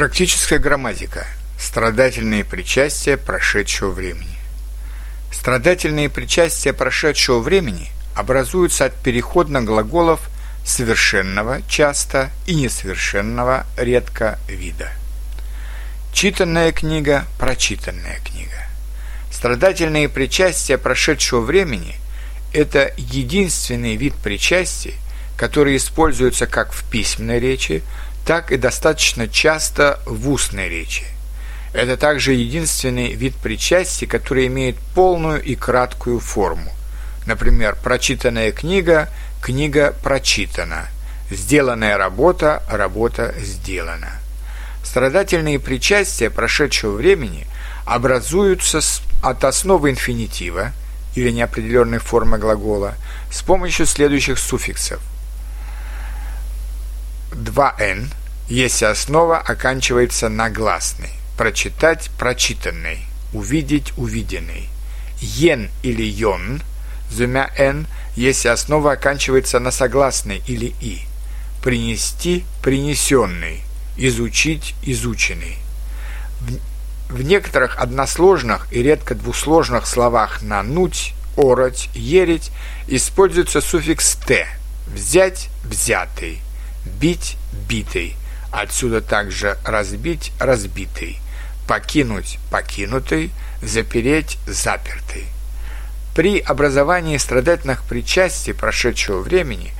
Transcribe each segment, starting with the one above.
Практическая грамматика. Страдательные причастия прошедшего времени. Страдательные причастия прошедшего времени образуются от переходных глаголов совершенного часто и несовершенного редко вида. Читанная книга, прочитанная книга. Страдательные причастия прошедшего времени – это единственный вид причастий, который используется как в письменной речи, так и достаточно часто в устной речи. Это также единственный вид причастия, который имеет полную и краткую форму. Например, прочитанная книга – книга прочитана, сделанная работа – работа сделана. Страдательные причастия прошедшего времени образуются от основы инфинитива или неопределенной формы глагола с помощью следующих суффиксов. 2n если основа оканчивается на гласной. Прочитать – прочитанный, увидеть – увиденный. Ен или йон с двумя н, если основа оканчивается на согласной или и. Принести – принесенный, изучить – изученный. В, в некоторых односложных и редко двусложных словах на нуть, ороть, ерить используется суффикс «т» – взять – взятый, бить – битый, Отсюда также разбить – разбитый, покинуть – покинутый, запереть – запертый. При образовании страдательных причастий прошедшего времени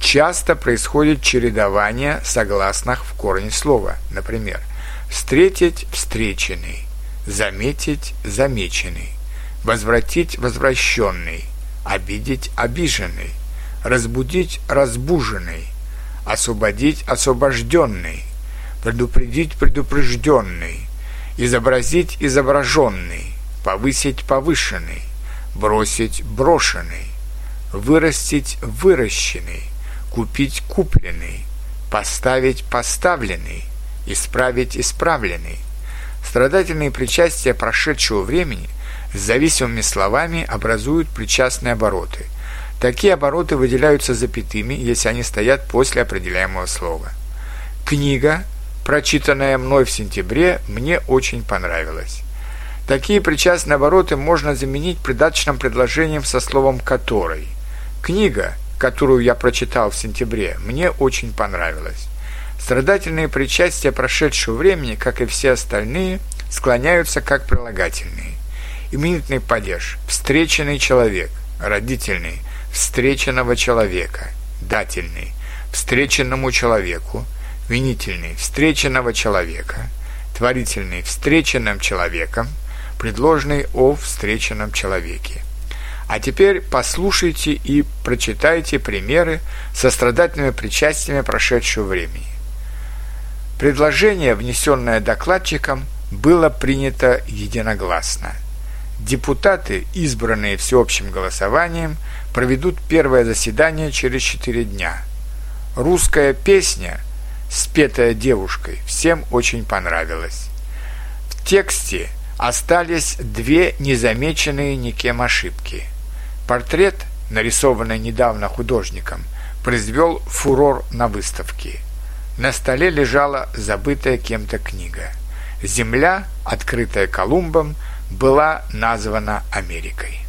часто происходит чередование согласных в корне слова. Например, встретить – встреченный, заметить – замеченный, возвратить – возвращенный, обидеть – обиженный, разбудить – разбуженный, освободить освобожденный, предупредить предупрежденный, изобразить изображенный, повысить повышенный, бросить брошенный, вырастить выращенный, купить купленный, поставить поставленный, исправить исправленный. Страдательные причастия прошедшего времени с зависимыми словами образуют причастные обороты – Такие обороты выделяются запятыми, если они стоят после определяемого слова. Книга, прочитанная мной в сентябре, мне очень понравилась. Такие причастные обороты можно заменить придаточным предложением со словом «который». Книга, которую я прочитал в сентябре, мне очень понравилась. Страдательные причастия прошедшего времени, как и все остальные, склоняются как прилагательные. Именительный падеж – встреченный человек, родительный – встреченного человека, дательный, встреченному человеку, винительный, встреченного человека, творительный, встреченным человеком, предложенный о встреченном человеке. А теперь послушайте и прочитайте примеры со страдательными причастиями прошедшего времени. Предложение, внесенное докладчиком, было принято единогласно – Депутаты, избранные всеобщим голосованием, проведут первое заседание через четыре дня. Русская песня, спетая девушкой, всем очень понравилась. В тексте остались две незамеченные никем ошибки. Портрет, нарисованный недавно художником, произвел фурор на выставке. На столе лежала забытая кем-то книга. Земля, открытая Колумбом, была названа Америкой.